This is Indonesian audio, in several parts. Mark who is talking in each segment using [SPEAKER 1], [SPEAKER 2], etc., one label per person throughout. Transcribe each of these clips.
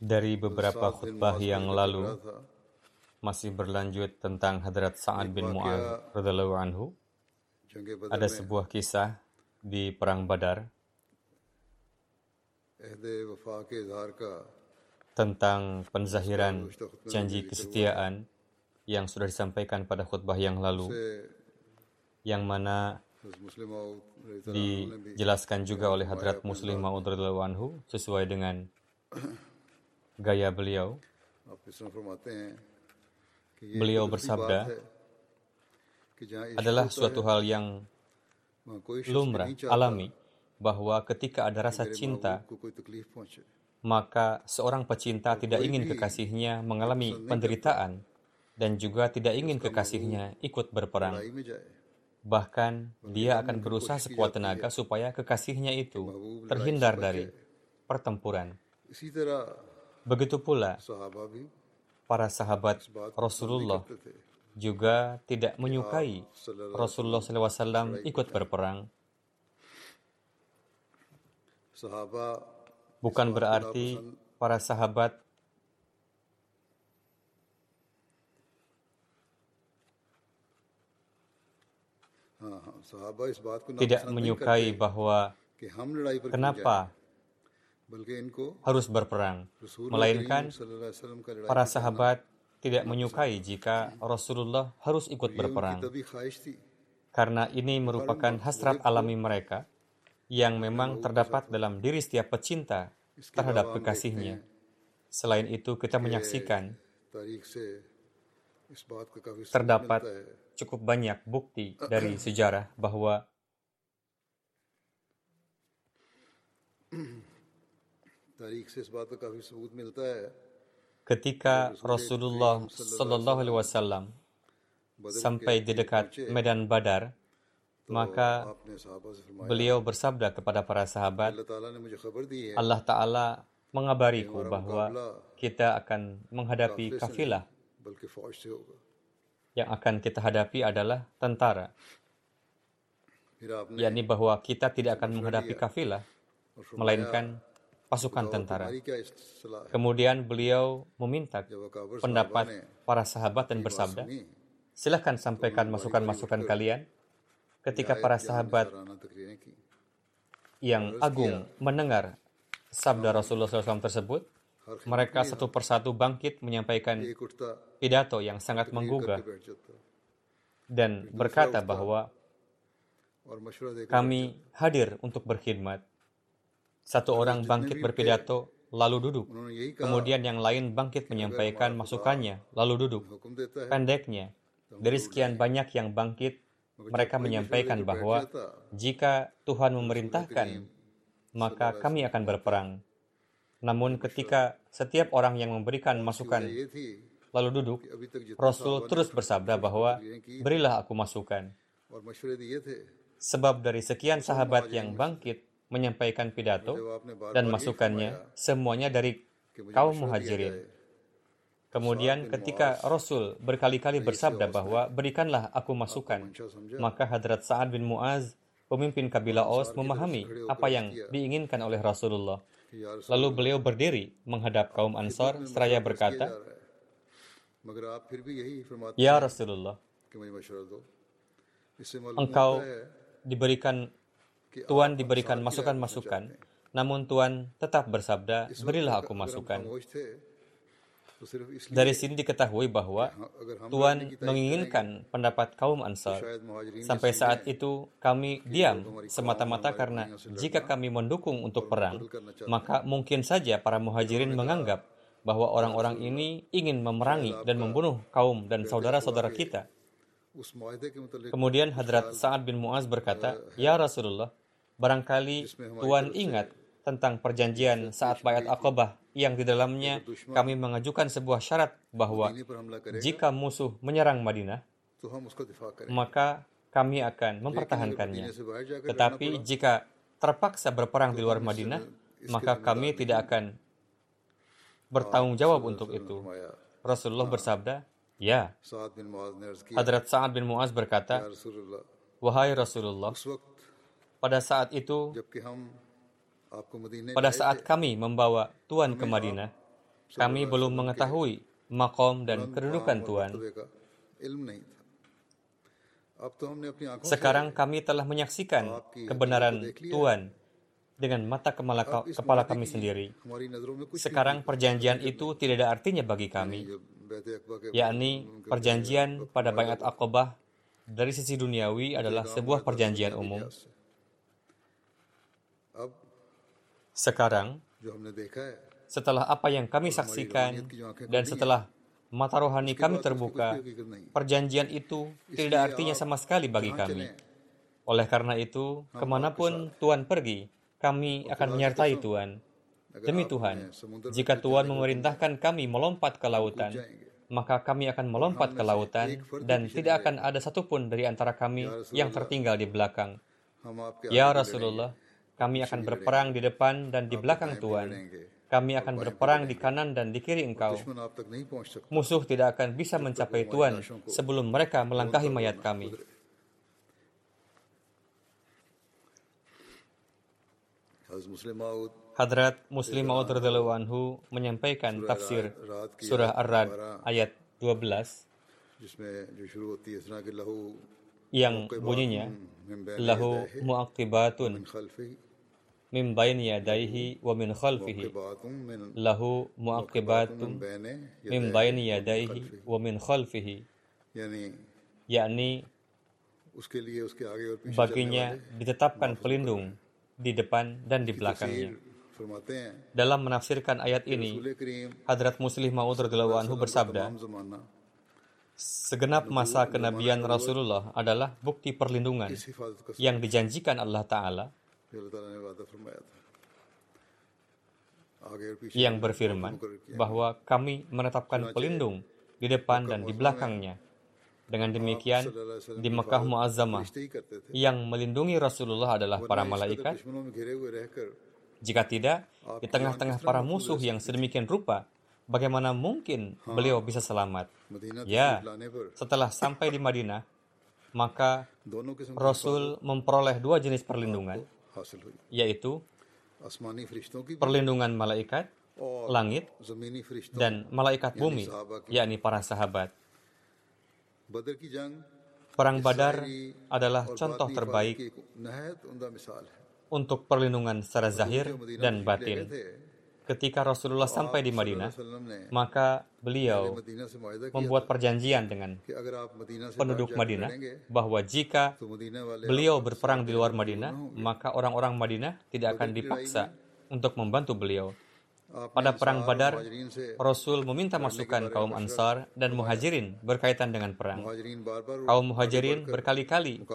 [SPEAKER 1] Dari beberapa khutbah yang lalu masih berlanjut tentang Hadrat Sa'ad bin Mu'ad radhiyallahu anhu. Ada sebuah kisah di perang Badar tentang penzahiran janji kesetiaan yang sudah disampaikan pada khutbah yang lalu yang mana dijelaskan juga oleh Hadrat Muslim Maud Anhu sesuai dengan gaya beliau. Beliau bersabda, adalah suatu hal yang lumrah, alami, bahwa ketika ada rasa cinta, maka seorang pecinta tidak ingin kekasihnya mengalami penderitaan dan juga tidak ingin kekasihnya ikut berperang. Bahkan dia akan berusaha sekuat tenaga supaya kekasihnya itu terhindar dari pertempuran. Begitu pula para sahabat Rasulullah juga tidak menyukai Rasulullah SAW ikut berperang. Bukan berarti para sahabat tidak menyukai bahwa kenapa harus berperang, melainkan para sahabat tidak menyukai jika Rasulullah harus ikut berperang. Karena ini merupakan hasrat alami mereka yang memang terdapat dalam diri setiap pecinta terhadap kekasihnya. Selain itu, kita menyaksikan terdapat cukup banyak bukti dari sejarah bahwa ketika Rasulullah Sallallahu Alaihi Wasallam sampai di dekat Medan Badar, maka beliau bersabda kepada para sahabat, Allah Ta'ala mengabariku bahwa kita akan menghadapi kafilah yang akan kita hadapi adalah tentara. yakni bahwa kita tidak akan menghadapi kafilah, melainkan pasukan tentara. Kemudian beliau meminta pendapat para sahabat dan bersabda, silahkan sampaikan masukan-masukan kalian. Ketika para sahabat yang agung mendengar sabda Rasulullah SAW tersebut, mereka satu persatu bangkit menyampaikan pidato yang sangat menggugah. Dan berkata bahwa kami hadir untuk berkhidmat. Satu orang bangkit berpidato, lalu duduk. Kemudian yang lain bangkit menyampaikan masukannya, lalu duduk. Pendeknya, dari sekian banyak yang bangkit, mereka menyampaikan bahwa jika Tuhan memerintahkan, maka kami akan berperang. Namun ketika setiap orang yang memberikan masukan lalu duduk, Rasul terus bersabda bahwa berilah aku masukan. Sebab dari sekian sahabat yang bangkit menyampaikan pidato dan masukannya, semuanya dari kaum muhajirin. Kemudian ketika Rasul berkali-kali bersabda bahwa berikanlah aku masukan, maka Hadrat Sa'ad bin Mu'az, pemimpin kabilah Aus, memahami apa yang diinginkan oleh Rasulullah Lalu beliau berdiri menghadap kaum Ansor seraya berkata, Ya Rasulullah, engkau diberikan Tuhan diberikan masukan-masukan, namun Tuhan tetap bersabda, berilah aku masukan. Dari sini diketahui bahwa Tuhan menginginkan pendapat kaum Ansar. Sampai saat itu kami diam semata-mata karena jika kami mendukung untuk perang, maka mungkin saja para muhajirin menganggap bahwa orang-orang ini ingin memerangi dan membunuh kaum dan saudara-saudara kita. Kemudian Hadrat Sa'ad bin Mu'az berkata, Ya Rasulullah, barangkali Tuhan ingat tentang perjanjian saat bayat akobah yang di dalamnya kami mengajukan sebuah syarat bahwa jika musuh menyerang Madinah, maka kami akan mempertahankannya. Tetapi jika terpaksa berperang di luar Madinah, maka kami tidak akan bertanggung jawab untuk itu. Rasulullah bersabda, Ya. Hadrat Sa'ad bin Mu'az berkata, Wahai Rasulullah, pada saat itu pada saat kami membawa Tuhan ke Madinah, kami belum mengetahui makom dan kedudukan Tuhan. Sekarang kami telah menyaksikan kebenaran Tuhan dengan mata kepala, kepala kami sendiri. Sekarang perjanjian itu tidak ada artinya bagi kami, yakni perjanjian pada Bayat Akobah dari sisi duniawi adalah sebuah perjanjian umum. Sekarang, setelah apa yang kami saksikan dan setelah mata rohani kami terbuka, perjanjian itu tidak artinya sama sekali bagi kami. Oleh karena itu, ke mana pun Tuhan pergi, kami akan menyertai Tuhan. Demi Tuhan, jika Tuhan memerintahkan kami melompat ke lautan, maka kami akan melompat ke lautan dan tidak akan ada satupun dari antara kami yang tertinggal di belakang. Ya Rasulullah, kami akan berperang di depan dan di belakang Tuhan. Kami akan berperang di kanan dan di kiri engkau. Musuh tidak akan bisa mencapai Tuhan sebelum mereka melangkahi mayat kami. Hadrat Muslim Maud. Anhu menyampaikan tafsir surah Ar-Rad ayat 12 yang bunyinya lahu muaqibatun min baini yadaihi wa min khalfihi. Lahu muaqibatun min baini yadaihi wa min khalfihi. Yakni baginya ditetapkan pelindung di depan dan di belakangnya. Dalam menafsirkan ayat ini, Hadrat Muslim Ma'ud radhiyallahu anhu bersabda, segenap masa kenabian Rasulullah adalah bukti perlindungan yang dijanjikan Allah Ta'ala yang berfirman bahwa kami menetapkan pelindung di depan dan di belakangnya. Dengan demikian, di Mekah Muazzamah yang melindungi Rasulullah adalah para malaikat. Jika tidak, di tengah-tengah para musuh yang sedemikian rupa, bagaimana mungkin beliau bisa selamat? Ya, setelah sampai di Madinah, maka Rasul memperoleh dua jenis perlindungan, yaitu perlindungan malaikat, langit, dan malaikat bumi, yakni para sahabat. Perang Badar adalah contoh terbaik untuk perlindungan secara zahir dan batin ketika Rasulullah sampai di Madinah, maka beliau membuat perjanjian dengan penduduk Madinah bahwa jika beliau berperang di luar Madinah, maka orang-orang Madinah tidak akan dipaksa untuk membantu beliau. Pada perang Badar, Rasul meminta masukan kaum Ansar dan Muhajirin. Berkaitan dengan perang. Kaum Muhajirin berkali-kali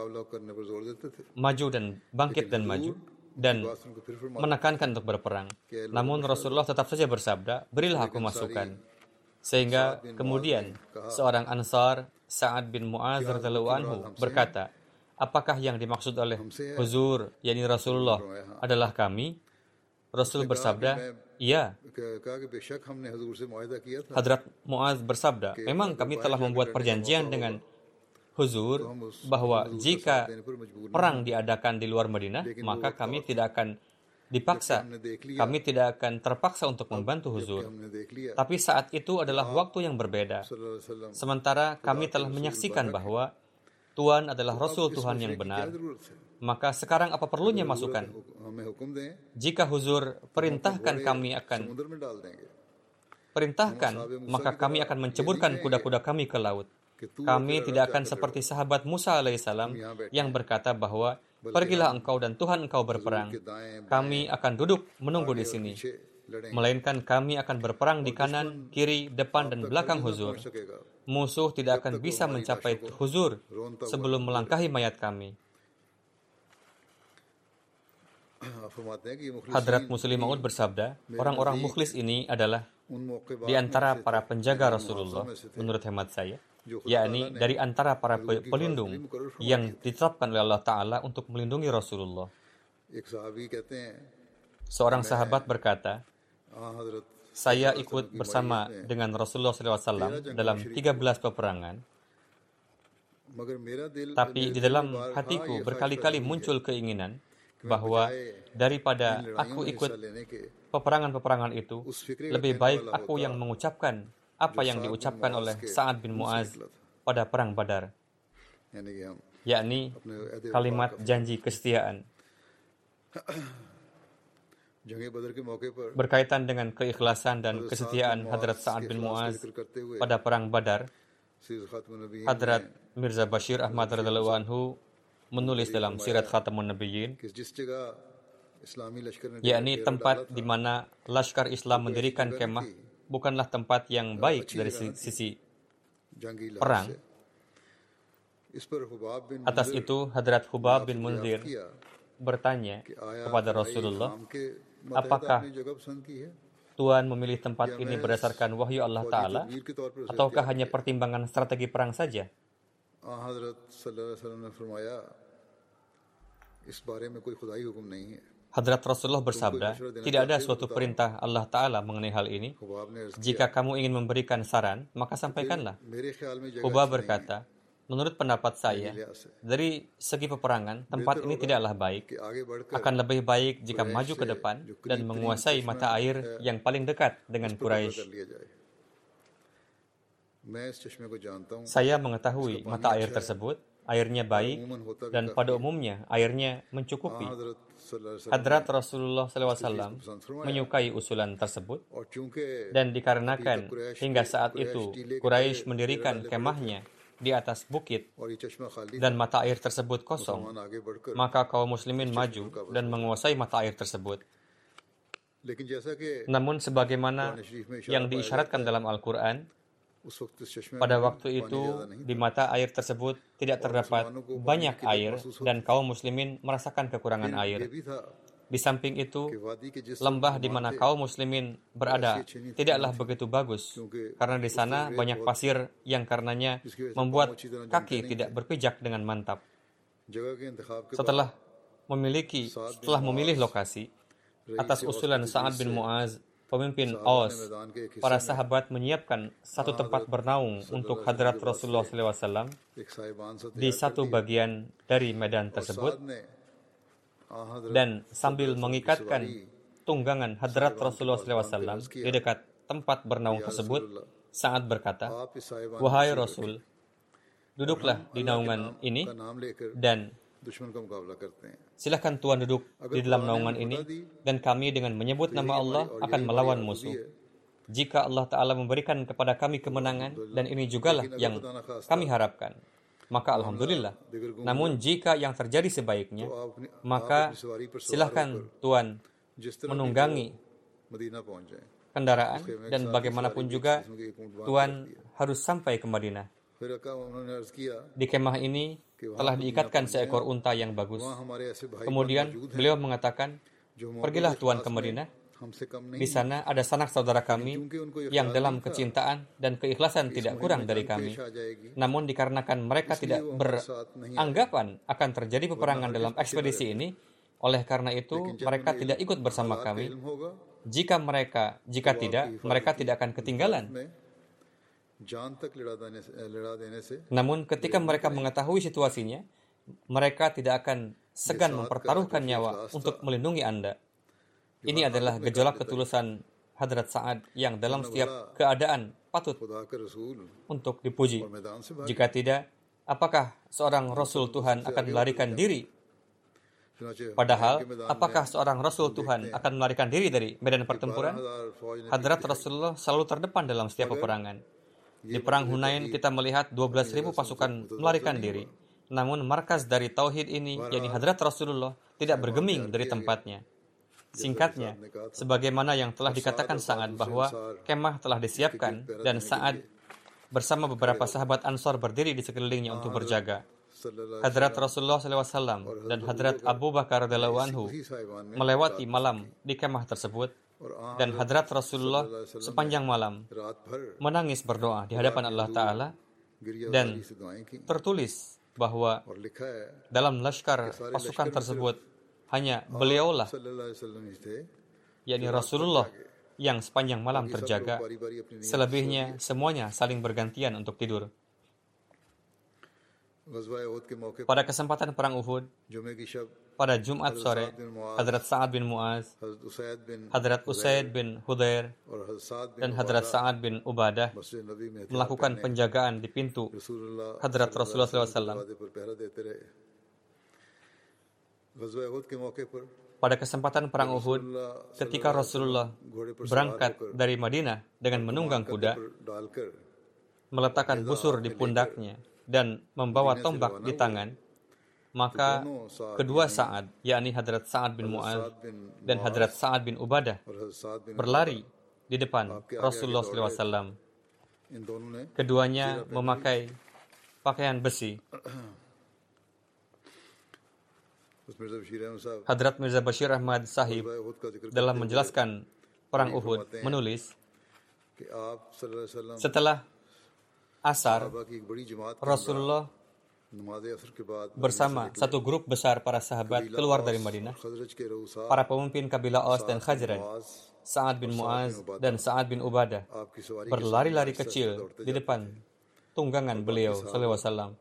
[SPEAKER 1] maju dan bangkit dan maju, dan menekankan untuk berperang. Namun Rasulullah tetap saja bersabda, berilah aku masukan. Sehingga kemudian seorang Ansar Sa'ad bin Mu'az berkata, apakah yang dimaksud oleh huzur, yakni Rasulullah, adalah kami? Rasul bersabda, iya. Hadrat Muaz bersabda, memang kami telah membuat perjanjian dengan huzur bahwa jika perang diadakan di luar Madinah, maka kami tidak akan dipaksa. Kami tidak akan terpaksa untuk membantu huzur. Tapi saat itu adalah waktu yang berbeda. Sementara kami telah menyaksikan bahwa Tuhan adalah Rasul Tuhan yang benar. Maka sekarang apa perlunya masukan? Jika huzur perintahkan kami akan perintahkan, maka kami akan menceburkan kuda-kuda kami ke laut. Kami tidak akan seperti sahabat Musa alaihissalam yang berkata bahwa pergilah engkau dan Tuhan engkau berperang. Kami akan duduk menunggu di sini. Melainkan kami akan berperang di kanan, kiri, depan, dan belakang huzur. Musuh tidak akan bisa mencapai huzur sebelum melangkahi mayat kami. Hadrat Muslim Maud bersabda, orang-orang mukhlis ini adalah di antara para penjaga Rasulullah, menurut hemat saya yakni dari antara para pelindung yang ditetapkan oleh Allah Ta'ala untuk melindungi Rasulullah. Seorang sahabat berkata, saya ikut bersama dengan Rasulullah SAW dalam 13 peperangan, tapi di dalam hatiku berkali-kali muncul keinginan bahwa daripada aku ikut peperangan-peperangan itu, lebih baik aku yang mengucapkan apa yang diucapkan oleh Sa'ad bin Mu'az pada Perang Badar, yakni kalimat janji kesetiaan. Berkaitan dengan keikhlasan dan kesetiaan Hadrat Sa'ad bin Mu'az pada Perang Badar, Hadrat Mirza Bashir Ahmad radhiallahu anhu menulis dalam Sirat Khatamun Nabiyyin. Yakni tempat di mana Laskar Islam mendirikan kemah bukanlah tempat yang baik dari sisi perang. Atas itu, Hadrat Hubab bin Munzir bertanya kepada Rasulullah, apakah Tuhan memilih tempat ini berdasarkan wahyu Allah Ta'ala ataukah hanya pertimbangan strategi perang saja?
[SPEAKER 2] Hadrat Sallallahu Alaihi Wasallam
[SPEAKER 1] Hadrat Rasulullah bersabda, tidak ada suatu perintah Allah Ta'ala mengenai hal ini. Jika kamu ingin memberikan saran, maka sampaikanlah. Hubah berkata, menurut pendapat saya, dari segi peperangan, tempat ini tidaklah baik. Akan lebih baik jika maju ke depan dan menguasai mata air yang paling dekat dengan Quraisy. Saya mengetahui mata air tersebut airnya baik dan pada umumnya airnya mencukupi. Hadrat Rasulullah SAW menyukai usulan tersebut dan dikarenakan hingga saat itu Quraisy mendirikan kemahnya di atas bukit dan mata air tersebut kosong, maka kaum muslimin maju dan menguasai mata air tersebut. Namun sebagaimana yang diisyaratkan dalam Al-Quran, pada waktu itu, di mata air tersebut tidak terdapat banyak air dan kaum muslimin merasakan kekurangan air. Di samping itu, lembah di mana kaum muslimin berada tidaklah begitu bagus, karena di sana banyak pasir yang karenanya membuat kaki tidak berpijak dengan mantap. Setelah memiliki, setelah memilih lokasi, atas usulan Sa'ad bin Mu'az, pemimpin Aus, para sahabat menyiapkan satu tempat bernaung untuk hadrat Rasulullah SAW di satu bagian dari medan tersebut dan sambil mengikatkan tunggangan hadrat Rasulullah SAW di dekat tempat bernaung tersebut sangat berkata, Wahai Rasul, duduklah di naungan ini dan Silahkan Tuhan duduk di dalam naungan ini dan kami dengan menyebut nama Allah akan melawan musuh. Jika Allah Ta'ala memberikan kepada kami kemenangan dan ini jugalah yang kami harapkan, maka Alhamdulillah. Namun jika yang terjadi sebaiknya, maka silahkan Tuhan menunggangi kendaraan dan bagaimanapun juga Tuhan harus sampai ke Madinah. Di kemah ini telah diikatkan seekor unta yang bagus. Kemudian beliau mengatakan, pergilah tuan ke Madinah. Di sana ada sanak saudara kami yang dalam kecintaan dan keikhlasan tidak kurang dari kami. Namun dikarenakan mereka tidak beranggapan akan terjadi peperangan dalam ekspedisi ini, oleh karena itu mereka tidak ikut bersama kami. Jika mereka, jika tidak, mereka tidak akan ketinggalan. Namun ketika mereka mengetahui situasinya, mereka tidak akan segan mempertaruhkan nyawa untuk melindungi Anda. Ini adalah gejolak ketulusan Hadrat Sa'ad yang dalam setiap keadaan patut untuk dipuji. Jika tidak, apakah seorang Rasul Tuhan akan melarikan diri? Padahal, apakah seorang Rasul Tuhan akan melarikan diri dari medan pertempuran? Hadrat Rasulullah selalu terdepan dalam setiap peperangan di perang Hunain kita melihat 12.000 pasukan melarikan diri. Namun markas dari tauhid ini, yakni hadrat Rasulullah, tidak bergeming dari tempatnya. Singkatnya, sebagaimana yang telah dikatakan sangat bahwa kemah telah disiapkan dan saat bersama beberapa sahabat Ansor berdiri di sekelilingnya untuk berjaga. Hadrat Rasulullah SAW dan Hadrat Abu Bakar anhu melewati malam di kemah tersebut dan hadrat Rasulullah sepanjang malam menangis berdoa di hadapan Allah Ta'ala dan tertulis bahwa dalam laskar pasukan tersebut hanya beliaulah yakni Rasulullah yang sepanjang malam terjaga. selebihnya semuanya saling bergantian untuk tidur. Pada kesempatan perang Uhud, pada Jumat sore, Hadrat Sa'ad bin Mu'az, Hadrat Usaid bin Hudair, dan Hadrat Sa'ad bin Ubadah melakukan penjagaan di pintu Hadrat Rasulullah SAW. Pada kesempatan perang Uhud, ketika Rasulullah berangkat dari Madinah dengan menunggang kuda, meletakkan busur di pundaknya, dan membawa tombak di tangan, maka kedua saat, yakni Hadrat Sa'ad bin
[SPEAKER 2] Mu'ad
[SPEAKER 1] dan Hadrat Sa'ad bin Ubadah berlari di depan Rasulullah SAW. Keduanya memakai pakaian besi. Hadrat Mirza Bashir Ahmad Sahib dalam menjelaskan Perang Uhud menulis, setelah asar, Rasulullah bersama satu grup besar para sahabat keluar dari Madinah, para pemimpin kabilah Aus dan Khazraj, Sa'ad bin Mu'az dan Sa'ad bin Ubadah berlari-lari kecil di depan tunggangan beliau
[SPEAKER 2] SAW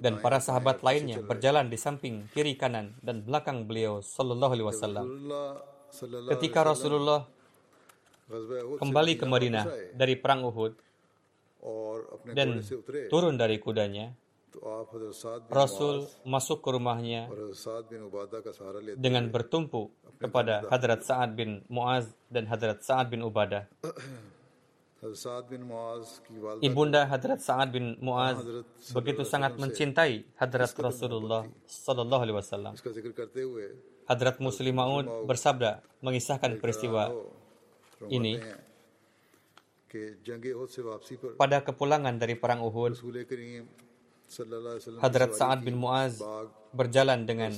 [SPEAKER 1] dan para sahabat lainnya berjalan di samping kiri kanan dan belakang beliau sallallahu alaihi wasallam. Ketika Rasulullah kembali ke Madinah dari perang Uhud, dan turun dari kudanya. Rasul masuk ke rumahnya dengan bertumpu kepada Hadrat Sa'ad bin Mu'az dan Hadrat Sa'ad bin Ubadah. Ibunda Hadrat Sa'ad bin Mu'az begitu sangat mencintai Hadrat Rasulullah Sallallahu Alaihi Wasallam. Hadrat Muslim Maud bersabda mengisahkan peristiwa ini pada kepulangan dari perang Uhud, Hadrat Sa'ad bin Mu'az berjalan dengan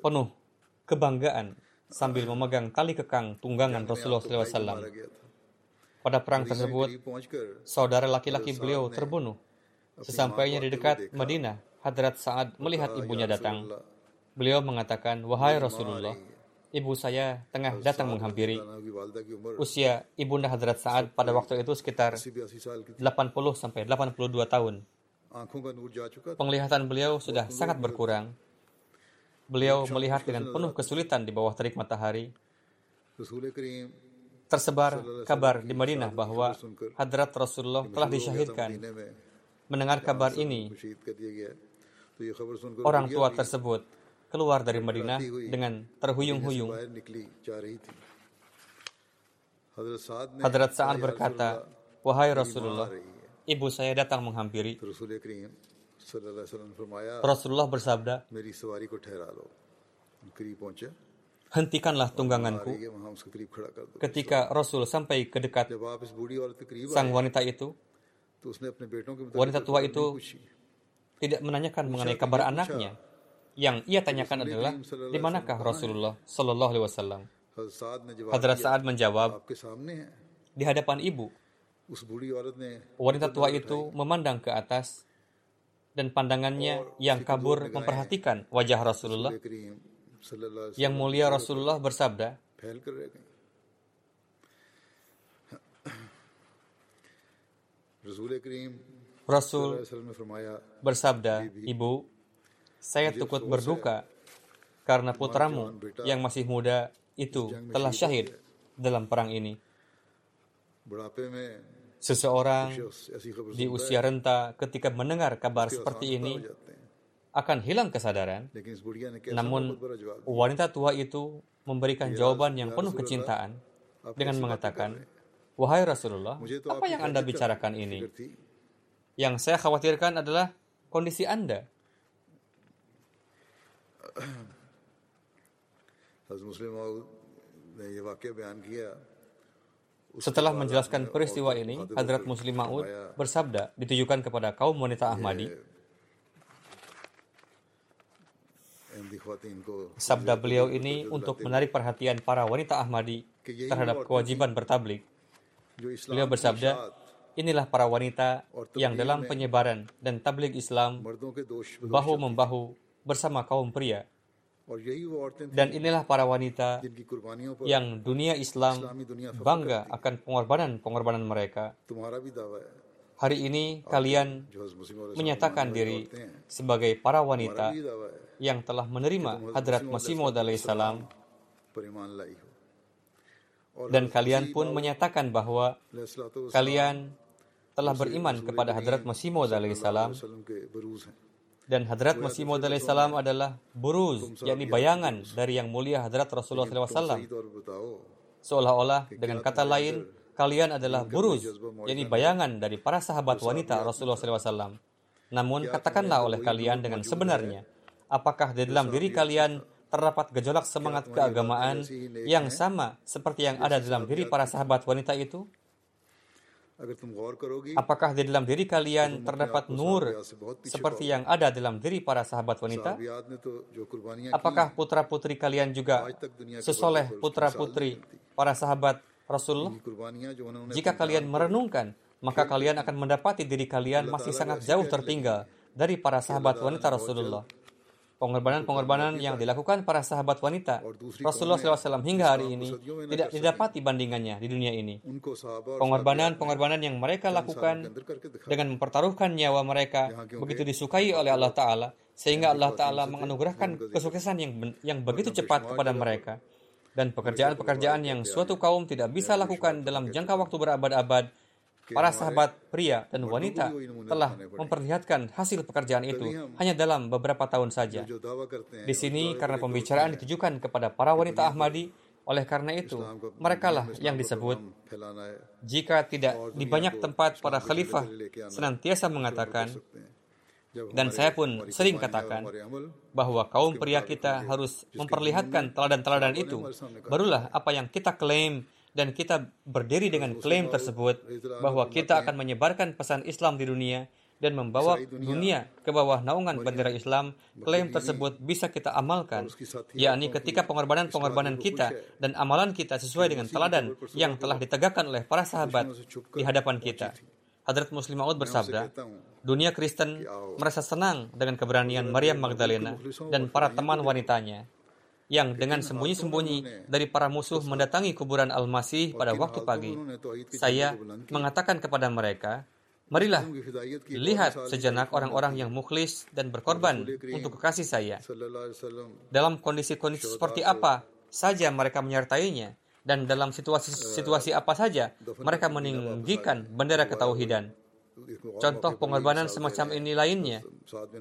[SPEAKER 1] penuh kebanggaan sambil memegang tali kekang tunggangan Rasulullah SAW. Pada perang tersebut, saudara laki-laki beliau terbunuh. Sesampainya di dekat Madinah, Hadrat Sa'ad melihat ibunya datang. Beliau mengatakan, Wahai Rasulullah, ibu saya tengah datang menghampiri. Usia ibunda Hadrat Sa'ad pada waktu itu sekitar 80-82 tahun. Penglihatan beliau sudah sangat berkurang. Beliau melihat dengan penuh kesulitan di bawah terik matahari. Tersebar kabar di Madinah bahwa Hadrat Rasulullah telah disyahidkan. Mendengar kabar ini, orang tua tersebut keluar dari Madinah dengan terhuyung-huyung. Hadrat Sa'ad berkata, Wahai Rasulullah, ibu saya datang menghampiri. Rasulullah bersabda, Hentikanlah tungganganku. Ketika Rasul sampai ke dekat sang wanita itu, wanita tua itu tidak menanyakan mengenai kabar anaknya yang ia tanyakan adalah di manakah Rasulullah Shallallahu Alaihi Wasallam? Hadrat Saad menjawab, di hadapan ibu. Wanita tua itu memandang ke atas dan pandangannya yang kabur memperhatikan wajah Rasulullah. Yang mulia Rasulullah bersabda, Rasul bersabda, Ibu, saya tukut berduka karena putramu yang masih muda itu telah syahid dalam perang ini. Seseorang di usia renta ketika mendengar kabar seperti ini akan hilang kesadaran. Namun wanita tua itu memberikan jawaban yang penuh kecintaan dengan mengatakan, "Wahai Rasulullah, apa yang Anda bicarakan ini? Yang saya khawatirkan adalah kondisi Anda." Setelah menjelaskan peristiwa ini, Hadrat Muslim Ma'ud bersabda ditujukan kepada kaum wanita Ahmadi. Sabda beliau ini untuk menarik perhatian para wanita Ahmadi terhadap kewajiban bertablik. Beliau bersabda, inilah para wanita yang dalam penyebaran dan tablik Islam bahu-membahu bersama kaum pria. Dan inilah para wanita yang dunia Islam bangga akan pengorbanan-pengorbanan mereka. Hari ini kalian menyatakan diri sebagai para wanita yang telah menerima hadrat Masih Maud
[SPEAKER 2] salam.
[SPEAKER 1] Dan kalian pun menyatakan bahwa kalian telah beriman kepada hadrat Masih Maud
[SPEAKER 2] salam
[SPEAKER 1] dan Hadrat Masih Maud salam adalah buruz, yakni bayangan dari yang mulia Hadrat Rasulullah SAW. Seolah-olah dengan kata lain, kalian adalah buruz, yakni bayangan dari para sahabat wanita Rasulullah SAW. Namun katakanlah oleh kalian dengan sebenarnya, apakah di dalam diri kalian terdapat gejolak semangat keagamaan yang sama seperti yang ada dalam diri para sahabat wanita itu? Apakah di dalam diri kalian terdapat nur seperti yang ada dalam diri para sahabat wanita? Apakah putra-putri kalian juga sesoleh putra-putri para sahabat Rasulullah? Jika kalian merenungkan, maka kalian akan mendapati diri kalian masih sangat jauh tertinggal dari para sahabat wanita Rasulullah. Pengorbanan-pengorbanan yang dilakukan para sahabat wanita. Rasulullah SAW hingga hari ini tidak didapati bandingannya di dunia ini. Pengorbanan-pengorbanan yang mereka lakukan dengan mempertaruhkan nyawa mereka begitu disukai oleh Allah Ta'ala sehingga Allah Ta'ala menganugerahkan kesuksesan yang, yang begitu cepat kepada mereka. Dan pekerjaan-pekerjaan yang suatu kaum tidak bisa lakukan dalam jangka waktu berabad-abad Para sahabat pria dan wanita telah memperlihatkan hasil pekerjaan itu hanya dalam beberapa tahun saja. Di sini karena pembicaraan ditujukan kepada para wanita Ahmadi, oleh karena itu, merekalah yang disebut. Jika tidak di banyak tempat para khalifah senantiasa mengatakan, dan saya pun sering katakan bahwa kaum pria kita harus memperlihatkan teladan-teladan itu. Barulah apa yang kita klaim dan kita berdiri dengan klaim tersebut bahwa kita akan menyebarkan pesan Islam di dunia dan membawa dunia ke bawah naungan bendera Islam, klaim tersebut bisa kita amalkan, yakni ketika pengorbanan-pengorbanan kita dan amalan kita sesuai dengan teladan yang telah ditegakkan oleh para sahabat di hadapan kita. Hadrat Muslim Maud bersabda, dunia Kristen merasa senang dengan keberanian Maryam Magdalena dan para teman wanitanya yang dengan sembunyi-sembunyi dari para musuh mendatangi kuburan Al-Masih pada waktu pagi. Saya mengatakan kepada mereka, Marilah, lihat sejenak orang-orang yang mukhlis dan berkorban untuk kekasih saya. Dalam kondisi-kondisi seperti apa saja mereka menyertainya, dan dalam situasi-situasi apa saja mereka meninggikan bendera ketauhidan. Contoh pengorbanan semacam ini lainnya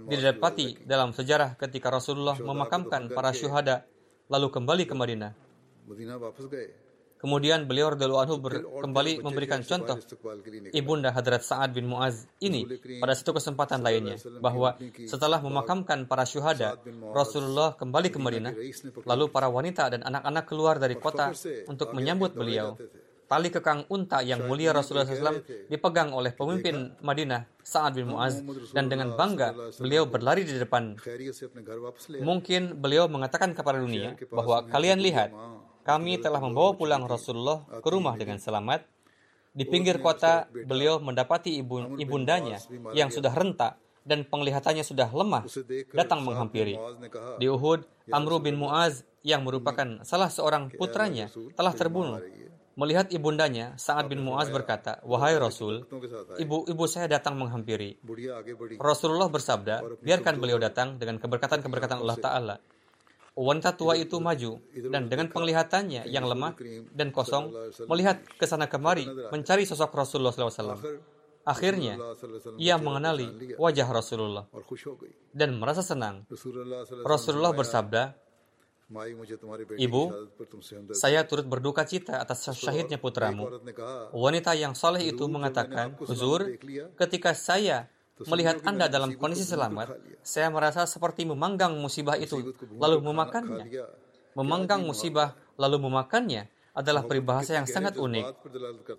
[SPEAKER 1] didapati dalam sejarah ketika Rasulullah memakamkan para syuhada lalu kembali ke Madinah. Kemudian beliau Radul anhu kembali memberikan contoh ibunda Hadrat Sa'ad bin Muaz ini pada satu kesempatan lainnya bahwa setelah memakamkan para syuhada Rasulullah kembali ke Madinah lalu para wanita dan anak-anak keluar dari kota untuk menyambut beliau. Tali kekang unta yang mulia Rasulullah SAW dipegang oleh pemimpin Madinah Sa'ad bin Mu'az. Dan dengan bangga beliau berlari di depan. Mungkin beliau mengatakan kepada dunia bahwa kalian lihat, kami telah membawa pulang Rasulullah ke rumah dengan selamat. Di pinggir kota, beliau mendapati ibu, ibundanya yang sudah rentak dan penglihatannya sudah lemah datang menghampiri. Di Uhud, Amru bin Muaz yang merupakan salah seorang putranya telah terbunuh. Melihat ibundanya, Sa'ad bin Muaz berkata, Wahai Rasul, ibu-ibu saya datang menghampiri. Rasulullah bersabda, biarkan beliau datang dengan keberkatan-keberkatan Allah Ta'ala. Wanita tua itu maju dan dengan penglihatannya yang lemah dan kosong melihat ke sana kemari mencari sosok Rasulullah SAW. Akhirnya, ia mengenali wajah Rasulullah dan merasa senang. Rasulullah bersabda, Ibu, saya turut berduka cita atas syahidnya putramu. Wanita yang saleh itu mengatakan, Huzur, ketika saya melihat Anda dalam kondisi selamat, saya merasa seperti memanggang musibah itu, lalu memakannya. Memanggang musibah, lalu memakannya adalah peribahasa yang sangat unik.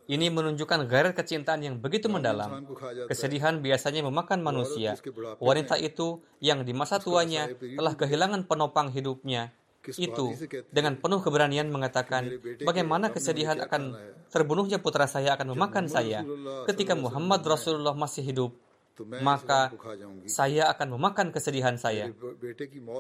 [SPEAKER 1] Ini menunjukkan gairah kecintaan yang begitu mendalam. Kesedihan biasanya memakan manusia. Wanita itu yang di masa tuanya telah kehilangan penopang hidupnya itu dengan penuh keberanian mengatakan bagaimana kesedihan akan terbunuhnya putra saya akan memakan saya. Ketika Muhammad Rasulullah masih hidup maka saya akan memakan kesedihan saya.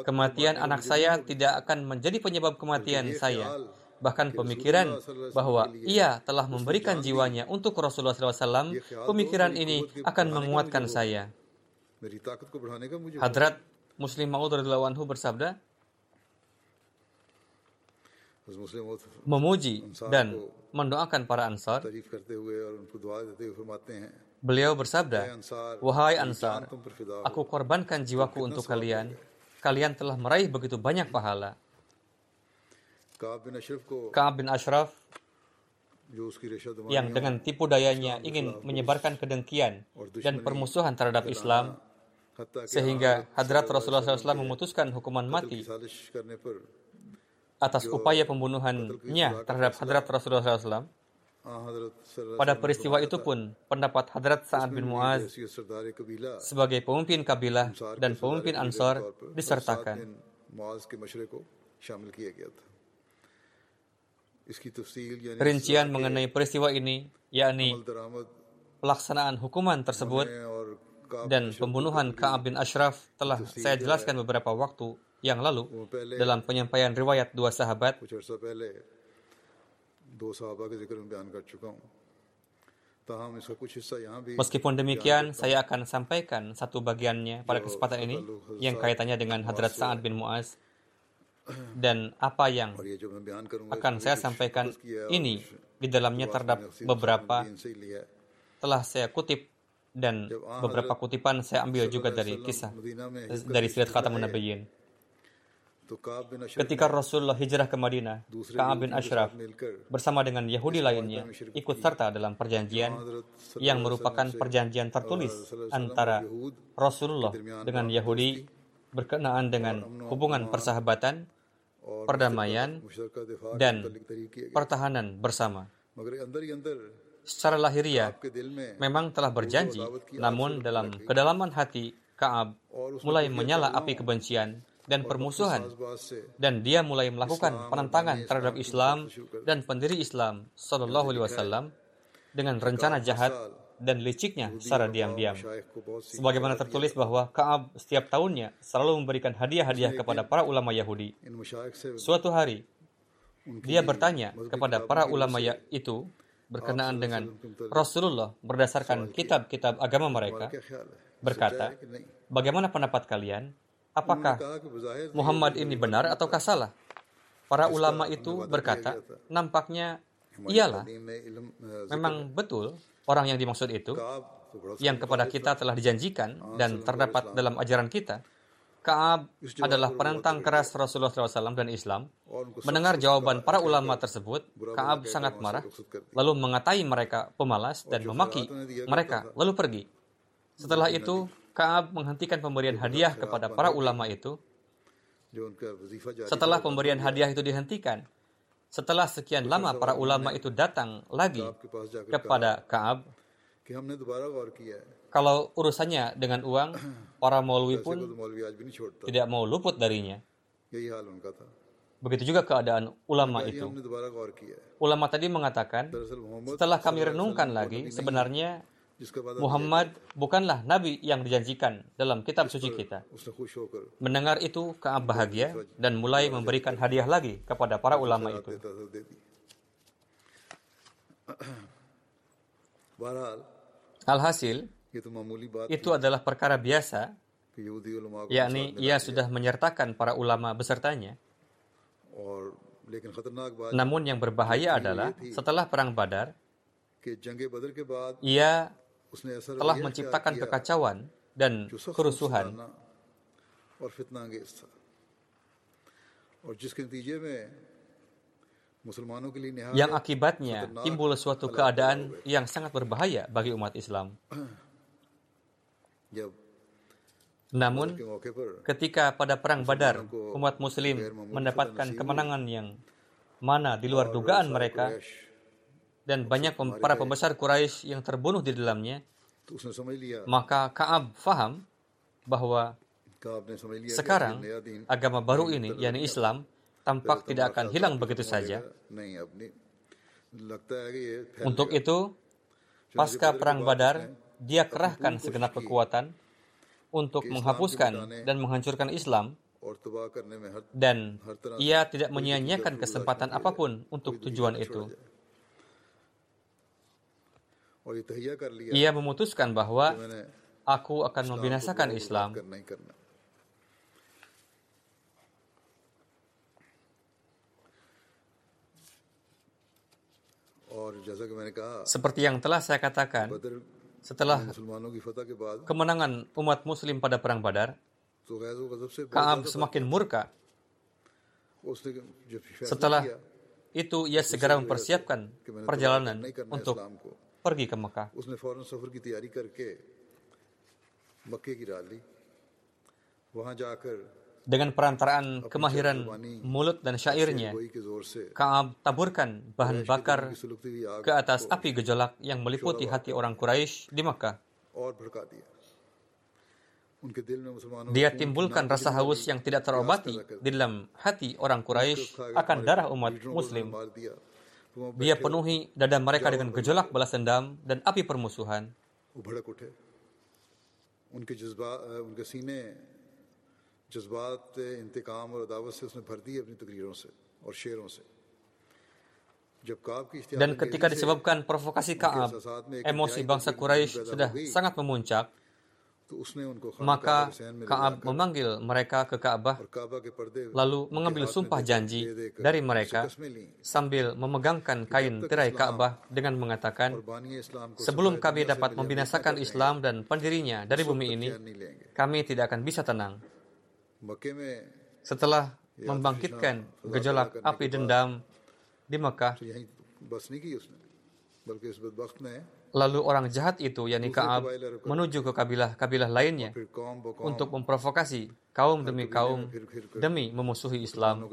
[SPEAKER 1] Kematian anak saya tidak akan menjadi penyebab kematian saya. Bahkan pemikiran bahwa ia telah memberikan jiwanya untuk Rasulullah SAW, pemikiran ini akan menguatkan saya. Hadrat Muslim Maud anhu bersabda, memuji dan mendoakan para ansar, beliau bersabda, Wahai ansar, aku korbankan jiwaku untuk kalian. Kalian telah meraih begitu banyak pahala. Ka'ab bin Ashraf yang dengan tipu dayanya ingin menyebarkan kedengkian dan permusuhan terhadap Islam sehingga hadrat Rasulullah SAW memutuskan hukuman mati atas upaya pembunuhannya terhadap hadrat Rasulullah SAW. Pada peristiwa itu pun, pendapat Hadrat Sa'ad bin Muaz sebagai pemimpin kabilah dan pemimpin Ansar disertakan. Rincian mengenai peristiwa ini, yakni pelaksanaan hukuman tersebut dan pembunuhan Ka'ab bin Ashraf telah saya jelaskan beberapa waktu yang lalu. Dalam penyampaian riwayat dua sahabat. Meskipun demikian, saya akan sampaikan satu bagiannya pada kesempatan ini yang kaitannya dengan Hadrat Sa'ad bin Mu'az. Dan apa yang akan saya sampaikan ini di dalamnya terdapat beberapa telah saya kutip dan beberapa kutipan saya ambil juga dari kisah dari Sirat Khatamun Nabiyyin. Ketika Rasulullah hijrah ke Madinah, Ka'ab bin Ashraf bersama dengan Yahudi lainnya ikut serta dalam perjanjian yang merupakan perjanjian tertulis antara Rasulullah dengan Yahudi berkenaan dengan hubungan persahabatan, perdamaian, dan pertahanan bersama. Secara lahiriah, memang telah berjanji, namun dalam kedalaman hati, Kaab mulai menyala api kebencian dan permusuhan. Dan dia mulai melakukan penentangan terhadap Islam dan pendiri Islam Shallallahu Alaihi Wasallam dengan rencana jahat dan liciknya secara diam-diam. Sebagaimana tertulis bahwa Kaab setiap tahunnya selalu memberikan hadiah-hadiah kepada para ulama Yahudi. Suatu hari, dia bertanya kepada para ulama ya itu berkenaan dengan Rasulullah berdasarkan kitab-kitab agama mereka, berkata, bagaimana pendapat kalian apakah Muhammad ini benar ataukah salah? Para ulama itu berkata, nampaknya iyalah, memang betul orang yang dimaksud itu, yang kepada kita telah dijanjikan dan terdapat dalam ajaran kita. Kaab adalah penentang keras Rasulullah SAW dan Islam. Mendengar jawaban para ulama tersebut, Kaab sangat marah, lalu mengatai mereka pemalas dan memaki mereka, lalu pergi. Setelah itu, Kaab menghentikan pemberian hadiah kepada para ulama itu. Setelah pemberian hadiah itu dihentikan. Setelah sekian lama para ulama itu datang lagi kepada Kaab. Kalau urusannya dengan uang, para maulwi pun tidak mau luput darinya. Begitu juga keadaan ulama itu. Ulama tadi mengatakan, setelah kami renungkan lagi, sebenarnya Muhammad bukanlah nabi yang dijanjikan dalam kitab suci kita. Mendengar itu Ka'ab bahagia dan mulai memberikan hadiah lagi kepada para ulama itu. Alhasil, itu adalah perkara biasa, yakni ia sudah menyertakan para ulama besertanya. Namun yang berbahaya adalah setelah perang Badar, ia telah menciptakan kekacauan dan kerusuhan. Yang akibatnya timbul suatu keadaan yang sangat berbahaya bagi umat Islam. Namun, ketika pada Perang Badar, umat Muslim mendapatkan kemenangan yang mana di luar dugaan mereka, dan banyak para pembesar Quraisy yang terbunuh di dalamnya, maka Kaab faham bahwa sekarang agama baru ini, yakni Islam, tampak tidak akan hilang begitu saja. Untuk itu, pasca Perang Badar, dia kerahkan segenap kekuatan untuk menghapuskan dan menghancurkan Islam. Dan ia tidak menyia-nyiakan kesempatan apa pun untuk tujuan itu. Ia memutuskan bahwa aku akan membinasakan Islam. Seperti yang telah saya katakan, setelah kemenangan umat muslim pada perang Badar, Ka'ab semakin murka. Setelah itu ia segera mempersiapkan perjalanan untuk pergi ke Mekah. Dengan perantaraan kemahiran mulut dan syairnya, Kaab taburkan bahan bakar ke atas api gejolak yang meliputi hati orang Quraisy di Mekah. Dia timbulkan rasa haus yang tidak terobati di dalam hati orang Quraisy akan darah umat Muslim. Dia penuhi dada mereka dengan gejolak balas dendam dan api permusuhan. Dan ketika disebabkan provokasi Kaab, emosi bangsa Quraisy sudah sangat memuncak. Maka Kaab memanggil mereka ke
[SPEAKER 2] Kaabah,
[SPEAKER 1] lalu mengambil sumpah janji dari mereka sambil memegangkan kain tirai Kaabah dengan mengatakan, sebelum kami dapat membinasakan Islam dan pendirinya dari bumi ini, kami tidak akan bisa tenang. Setelah membangkitkan gejolak api dendam di Mekah, Lalu orang jahat itu, yakni Ka'ab, menuju ke kabilah-kabilah lainnya untuk memprovokasi kaum demi kaum demi memusuhi Islam.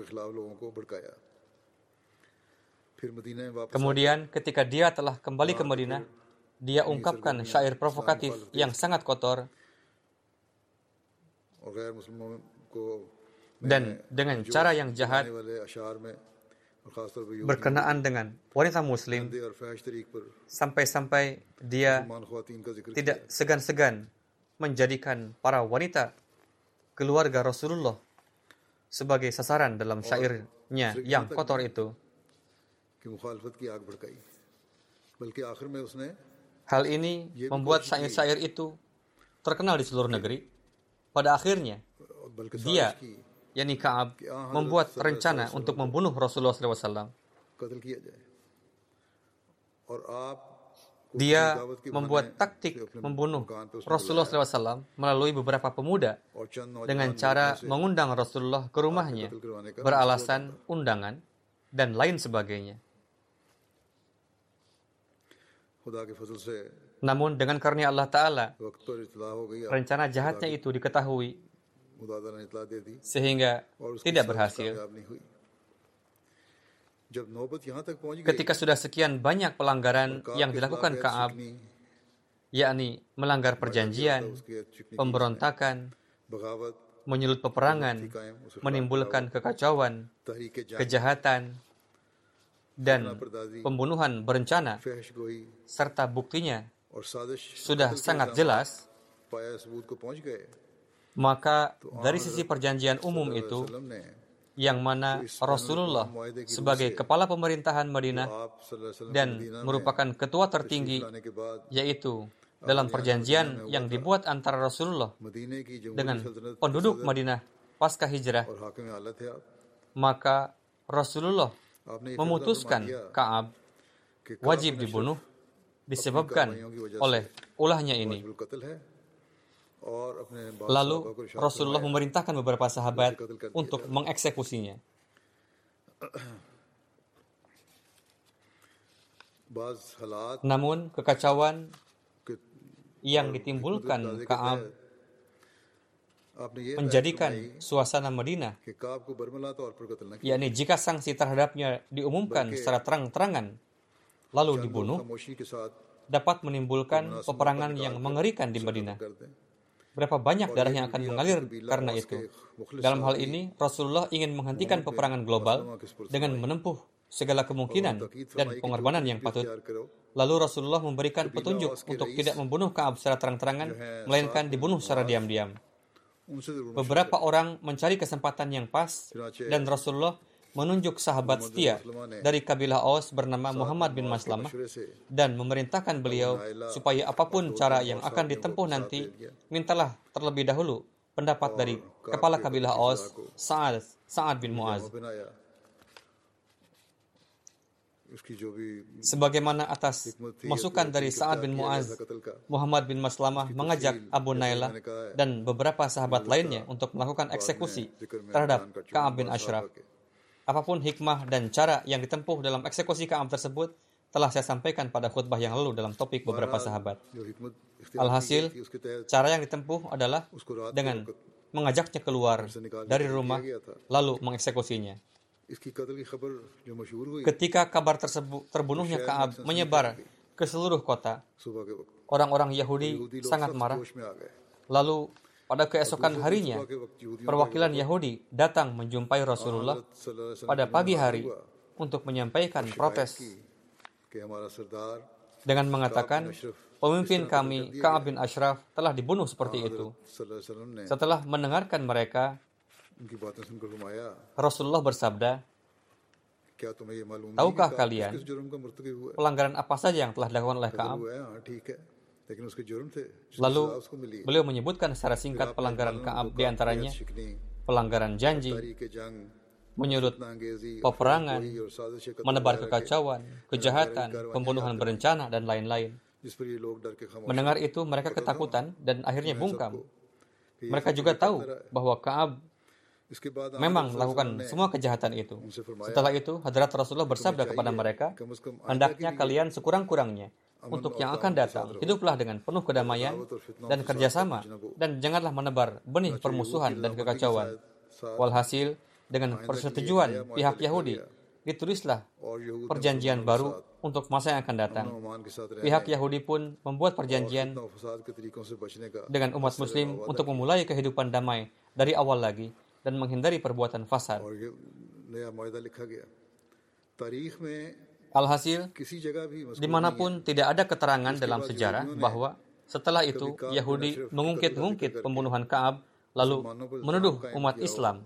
[SPEAKER 1] Kemudian ketika dia telah kembali ke Madinah, dia ungkapkan syair provokatif yang sangat kotor. Dan dengan cara yang jahat berkenaan dengan wanita muslim sampai-sampai dia tidak segan-segan menjadikan para wanita keluarga Rasulullah sebagai sasaran dalam syairnya yang kotor itu. Hal ini membuat syair-syair itu terkenal di seluruh negeri. Pada akhirnya, dia yakni Kaab, membuat rencana untuk membunuh Rasulullah SAW. Dia membuat taktik membunuh Rasulullah SAW melalui beberapa pemuda dengan cara mengundang Rasulullah ke rumahnya, beralasan undangan, dan lain sebagainya. Namun dengan karunia Allah Ta'ala, rencana jahatnya itu diketahui sehingga tidak berhasil. Ketika sudah sekian banyak pelanggaran yang dilakukan Kaab, yakni melanggar perjanjian, pemberontakan, menyulut peperangan, menimbulkan kekacauan, kejahatan, dan pembunuhan berencana, serta buktinya sudah sangat jelas, maka dari sisi perjanjian umum itu, yang mana Rasulullah sebagai kepala pemerintahan Madinah dan merupakan ketua tertinggi, yaitu dalam perjanjian yang dibuat antara Rasulullah dengan penduduk Madinah. Pasca hijrah, maka Rasulullah memutuskan Kaab wajib dibunuh disebabkan oleh ulahnya ini. Lalu Rasulullah memerintahkan beberapa sahabat untuk mengeksekusinya. Namun kekacauan yang ditimbulkan Kaab menjadikan suasana Madinah, yakni jika sanksi terhadapnya diumumkan secara terang-terangan, lalu dibunuh, dapat menimbulkan peperangan yang mengerikan di Madinah berapa banyak darah yang akan mengalir karena itu. Dalam hal ini, Rasulullah ingin menghentikan peperangan global dengan menempuh segala kemungkinan dan pengorbanan yang patut. Lalu Rasulullah memberikan petunjuk untuk tidak membunuh Kaab secara terang-terangan, melainkan dibunuh secara diam-diam. Beberapa orang mencari kesempatan yang pas, dan Rasulullah menunjuk sahabat setia dari kabilah Aus bernama Muhammad bin Maslamah dan memerintahkan beliau supaya apa pun cara yang akan ditempuh nanti, mintalah terlebih dahulu pendapat dari kepala kabilah Aus, Sa'ad, Sa'ad bin Muaz. Sebagaimana atas masukan dari Sa'ad bin Muaz, Muhammad bin Maslamah mengajak Abu Nailah dan beberapa sahabat lainnya untuk melakukan eksekusi terhadap Ka'ab bin Ashraf. Apa pun hikmah dan cara yang ditempuh dalam eksekusi Kaam tersebut telah saya sampaikan pada khutbah yang lalu dalam topik beberapa sahabat. Alhasil, cara yang ditempuh adalah dengan mengajaknya keluar dari rumah lalu mengeksekusinya. Ketika kabar tersebut terbunuhnya Kaab menyebar ke seluruh kota, orang-orang Yahudi sangat marah. Lalu pada keesokan harinya, perwakilan Yahudi datang menjumpai Rasulullah pada pagi hari untuk menyampaikan protes dengan mengatakan, pemimpin kami, Ka'ab bin Ashraf, telah dibunuh seperti itu. Setelah mendengarkan mereka, Rasulullah bersabda, Tahukah kalian pelanggaran apa saja yang telah dilakukan oleh Ka'ab? Lalu beliau menyebutkan secara singkat pelanggaran Kaab di antaranya pelanggaran janji, menyulut peperangan, menebar kekacauan, kejahatan, pembunuhan berencana, dan lain-lain. Mendengar itu, mereka ketakutan dan akhirnya bungkam. Mereka juga tahu bahwa Kaab memang melakukan semua kejahatan itu. Setelah itu, Hadrat Rasulullah bersabda kepada mereka, hendaknya kalian sekurang-kurangnya untuk yang akan datang. Hiduplah dengan penuh kedamaian dan kerjasama, dan janganlah menebar benih permusuhan dan kekacauan. Walhasil, dengan persetujuan pihak Yahudi, ditulislah perjanjian baru untuk masa yang akan datang. Pihak Yahudi pun membuat perjanjian dengan umat Muslim untuk memulai kehidupan damai dari awal lagi dan menghindari perbuatan fasad. Alhasil, di mana pun tidak ada keterangan dalam sejarah bahwa setelah itu Yahudi mengungkit-ungkit pembunuhan Kaab lalu menuduh umat Islam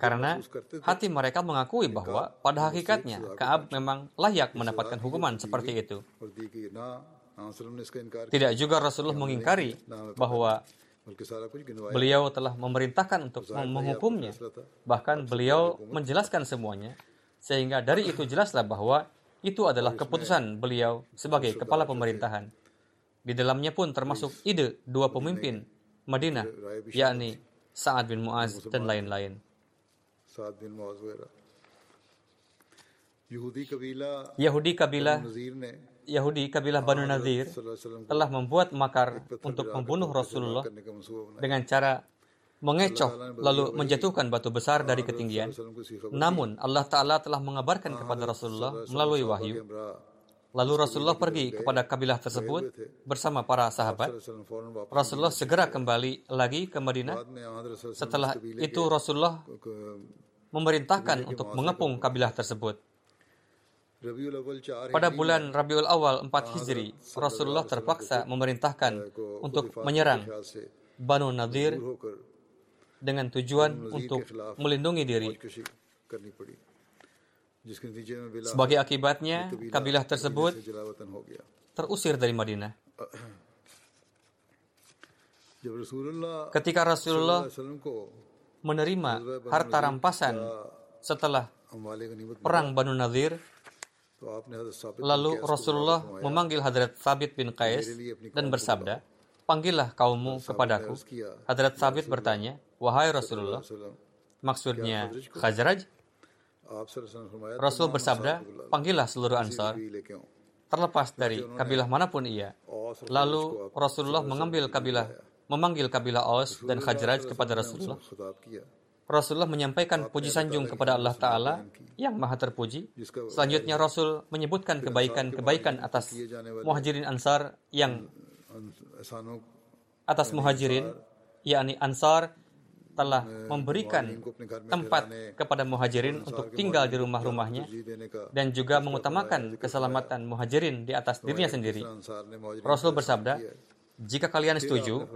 [SPEAKER 1] karena hati mereka mengakui bahwa pada hakikatnya Kaab memang layak mendapatkan hukuman seperti itu. Tidak juga Rasulullah mengingkari bahwa beliau telah memerintahkan untuk menghukumnya. Bahkan beliau menjelaskan semuanya sehingga dari itu jelaslah bahwa itu adalah keputusan beliau sebagai kepala pemerintahan. Di dalamnya pun termasuk ide dua pemimpin Madinah, yakni Sa'ad bin Mu'az dan lain-lain. Yahudi kabilah Yahudi kabilah Banu Nadir telah membuat makar untuk membunuh Rasulullah dengan cara mengecoh lalu menjatuhkan batu besar dari ketinggian. Namun Allah Ta'ala telah mengabarkan kepada Rasulullah melalui wahyu Lalu Rasulullah pergi kepada kabilah tersebut bersama para sahabat. Rasulullah segera kembali lagi ke Madinah. Setelah itu Rasulullah memerintahkan untuk mengepung kabilah tersebut. Pada bulan Rabiul Awal 4 Hijri, Rasulullah terpaksa memerintahkan untuk menyerang Banu Nadir dengan tujuan untuk melindungi diri. Sebagai akibatnya, kabilah tersebut terusir dari Madinah. Ketika Rasulullah menerima harta rampasan setelah perang Banu Nadir, lalu Rasulullah memanggil Hadrat Sabit bin Qais dan bersabda, Panggillah kaummu kepadaku. Hadrat Sabit bertanya, Wahai Rasulullah, maksudnya Khazraj? Rasul bersabda, panggillah seluruh ansar, terlepas dari kabilah mana pun ia. Lalu Rasulullah mengambil kabilah, memanggil kabilah Aus dan Khajraj kepada Rasulullah. Rasulullah menyampaikan puji sanjung kepada Allah Ta'ala yang maha terpuji. Selanjutnya Rasul menyebutkan kebaikan-kebaikan atas muhajirin ansar yang atas muhajirin, yakni ansar telah memberikan tempat kepada muhajirin untuk tinggal di rumah-rumahnya dan juga mengutamakan keselamatan muhajirin di atas dirinya sendiri. Rasul bersabda, jika kalian setuju,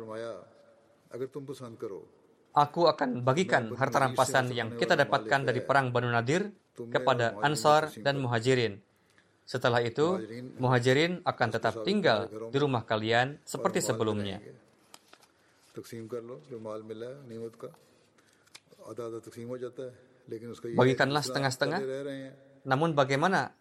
[SPEAKER 1] aku akan bagikan harta rampasan yang kita dapatkan dari perang Banu Nadir kepada Ansar dan Muhajirin. Setelah itu, Muhajirin akan tetap tinggal di rumah kalian seperti sebelumnya. Bagikanlah setengah-setengah. Namun bagaimana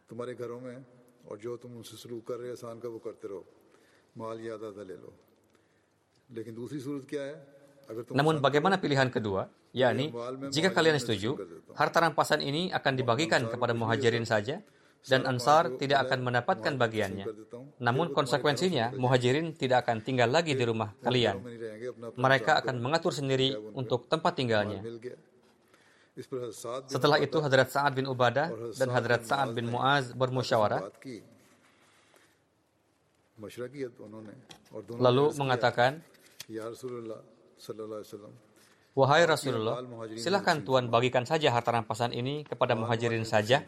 [SPEAKER 1] namun bagaimana pilihan kedua? yakni jika kalian setuju, harta rampasan ini akan dibagikan kepada muhajirin saja dan Ansar tidak akan mendapatkan bagiannya. Namun konsekuensinya, muhajirin tidak akan tinggal lagi di rumah kalian. Mereka akan mengatur sendiri untuk tempat tinggalnya. Setelah itu Hadrat Sa'ad bin Ubadah dan Hadrat Sa'ad bin Mu'az bermusyawarah. Lalu mengatakan, Wahai Rasulullah, silahkan Tuhan bagikan saja harta rampasan ini kepada muhajirin saja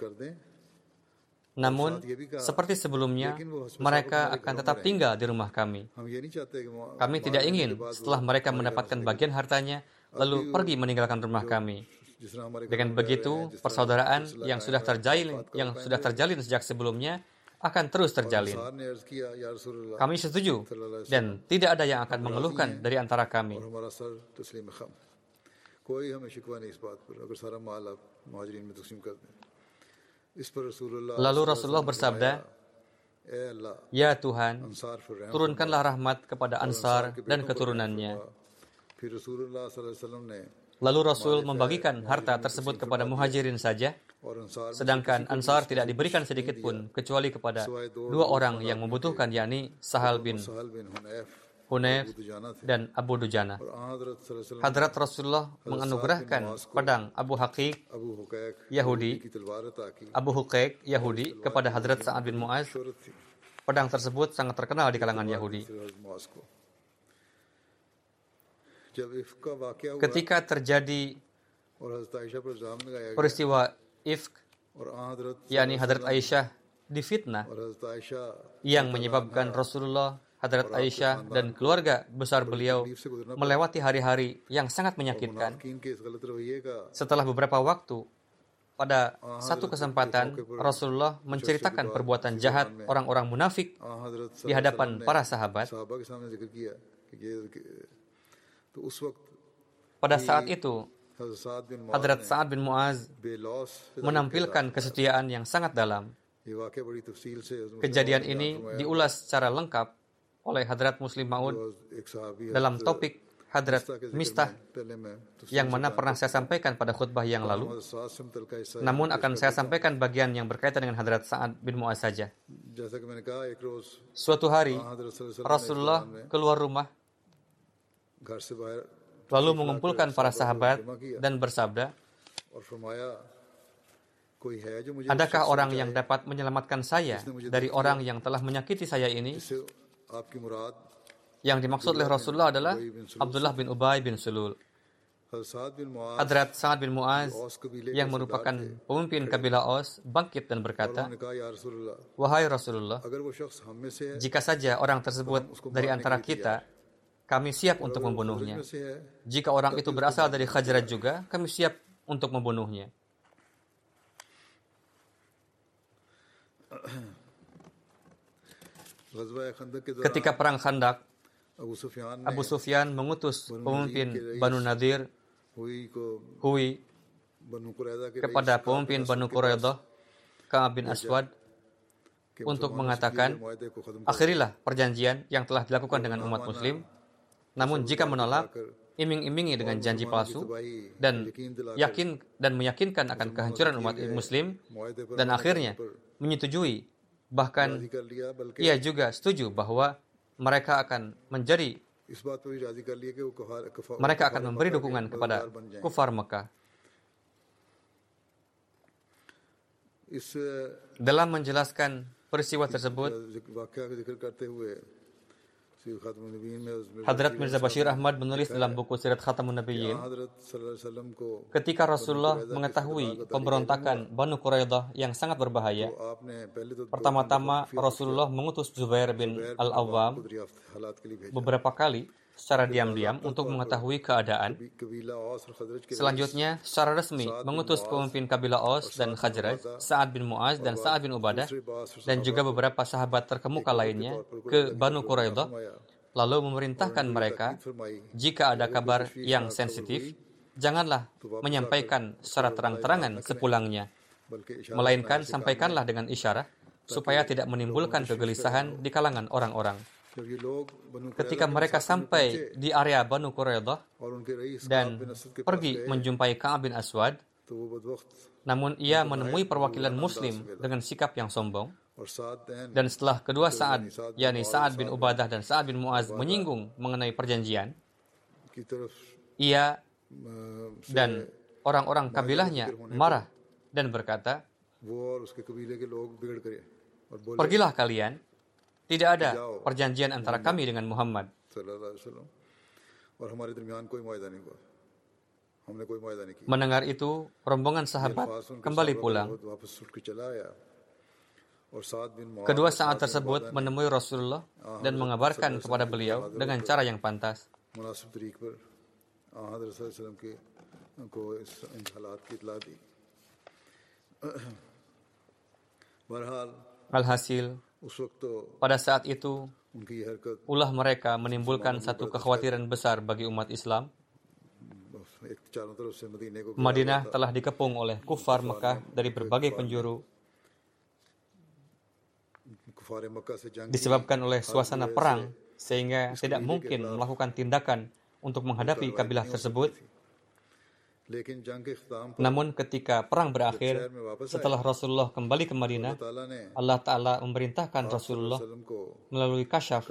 [SPEAKER 1] namun, seperti sebelumnya, mereka akan tetap tinggal di rumah kami. Kami tidak ingin setelah mereka mendapatkan bagian hartanya, lalu pergi meninggalkan rumah kami. Dengan begitu, persaudaraan yang sudah terjalin, yang sudah terjalin sejak sebelumnya akan terus terjalin. Kami setuju dan tidak ada yang akan mengeluhkan dari antara kami. Lalu Rasulullah bersabda, Ya Tuhan, turunkanlah rahmat kepada Ansar dan keturunannya. Lalu Rasul membagikan harta tersebut kepada muhajirin saja, sedangkan Ansar tidak diberikan sedikit pun, kecuali kepada dua orang yang membutuhkan, yakni Sahal bin Hunayf dan Abu Dujana. Hadrat Rasulullah menganugerahkan pedang Abu Haqiq Yahudi, Abu Huqaiq Yahudi kepada Hadrat Sa'ad bin Mu'az. Pedang tersebut sangat terkenal di kalangan Yahudi. Ketika terjadi peristiwa ifk, yakni Hadrat Aisyah difitnah yang menyebabkan Rasulullah Hadrat Aisyah dan keluarga besar beliau melewati hari-hari yang sangat menyakitkan. Setelah beberapa waktu, pada satu kesempatan Rasulullah menceritakan perbuatan jahat orang-orang munafik di hadapan para sahabat. Pada saat itu, Hadrat Sa'ad bin Mu'az menampilkan kesetiaan yang sangat dalam. Kejadian ini diulas secara lengkap oleh Hadrat Muslim Maud dalam topik Hadrat Mistah yang mana pernah saya sampaikan pada khutbah yang lalu. Namun akan saya sampaikan bagian yang berkaitan dengan Hadrat Sa'ad bin Mu'az saja. Suatu hari, Rasulullah keluar rumah lalu mengumpulkan para sahabat dan bersabda, Adakah orang yang dapat menyelamatkan saya dari orang yang telah menyakiti saya ini? Yang dimaksud oleh Rasulullah adalah Abdullah bin Ubay bin Sulul. Hadrat Sa'ad bin Mu'az yang merupakan pemimpin kabilah Aus bangkit dan berkata, Wahai Rasulullah, jika saja orang tersebut dari antara kita, kami siap untuk membunuhnya. Jika orang itu berasal dari Khajrat juga, kami siap untuk membunuhnya. Ketika perang Khandak, Abu Sufyan mengutus pemimpin Banu Nadir Hui kepada pemimpin Banu Quraidah Ka'ab bin Aswad untuk mengatakan, akhirilah perjanjian yang telah dilakukan dengan umat muslim, namun jika menolak, iming-imingi dengan janji palsu dan yakin dan meyakinkan akan kehancuran umat muslim dan akhirnya menyetujui Bahkan ia iya juga setuju bahwa mereka akan menjadi mereka akan memberi dukungan kepada kufar Mekah. Dalam menjelaskan peristiwa tersebut, Hadrat Mirza Bashir Ahmad menulis dalam buku Sirat Khatamun Nabiyyin, ketika Rasulullah mengetahui pemberontakan Banu Quraidah yang sangat berbahaya, pertama-tama Rasulullah mengutus Zubair bin Al-Awwam beberapa kali secara diam-diam untuk mengetahui keadaan. Selanjutnya, secara resmi mengutus pemimpin kabilah Aus dan Khazraj, Sa'ad bin Mu'az dan Sa'ad bin Ubadah, dan juga beberapa sahabat terkemuka lainnya ke Banu Quraidah, lalu memerintahkan mereka, jika ada kabar yang sensitif, janganlah menyampaikan secara terang-terangan sepulangnya, melainkan sampaikanlah dengan isyarah, supaya tidak menimbulkan kegelisahan di kalangan orang-orang. Ketika mereka sampai di area Banu Quraidah dan pergi menjumpai Ka'ab bin Aswad, namun ia menemui perwakilan Muslim dengan sikap yang sombong. Dan setelah kedua saat, yakni Sa'ad bin Ubadah dan Sa'ad bin Mu'az menyinggung mengenai perjanjian, ia dan orang-orang kabilahnya marah dan berkata, Pergilah kalian tidak ada perjanjian antara kami dengan Muhammad. Mendengar itu, rombongan sahabat kembali pulang. Kedua saat tersebut menemui Rasulullah dan mengabarkan kepada beliau dengan cara yang pantas. Alhasil, pada saat itu, ulah mereka menimbulkan satu kekhawatiran besar bagi umat Islam. Madinah telah dikepung oleh kufar Mekah dari berbagai penjuru. disebabkan oleh suasana perang sehingga tidak mungkin melakukan tindakan untuk menghadapi kabilah tersebut. Namun ketika perang berakhir, setelah Rasulullah kembali ke Madinah, Allah Ta'ala memerintahkan Rasulullah melalui kasyaf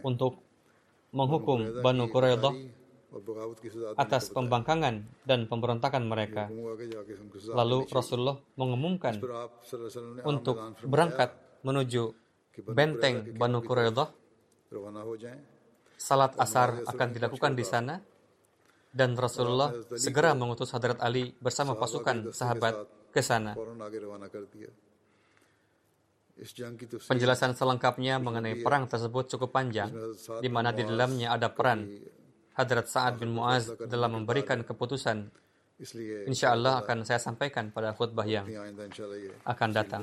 [SPEAKER 1] untuk menghukum Banu Quraidah atas pembangkangan dan pemberontakan mereka. Lalu Rasulullah mengumumkan untuk berangkat menuju benteng Banu Quraidah. Salat asar akan dilakukan di sana dan Rasulullah segera mengutus Hadrat Ali bersama pasukan sahabat ke sana. Penjelasan selengkapnya mengenai perang tersebut cukup panjang, di mana di dalamnya ada peran Hadrat Sa'ad bin Mu'az dalam memberikan keputusan. Insya Allah akan saya sampaikan pada khutbah yang akan datang.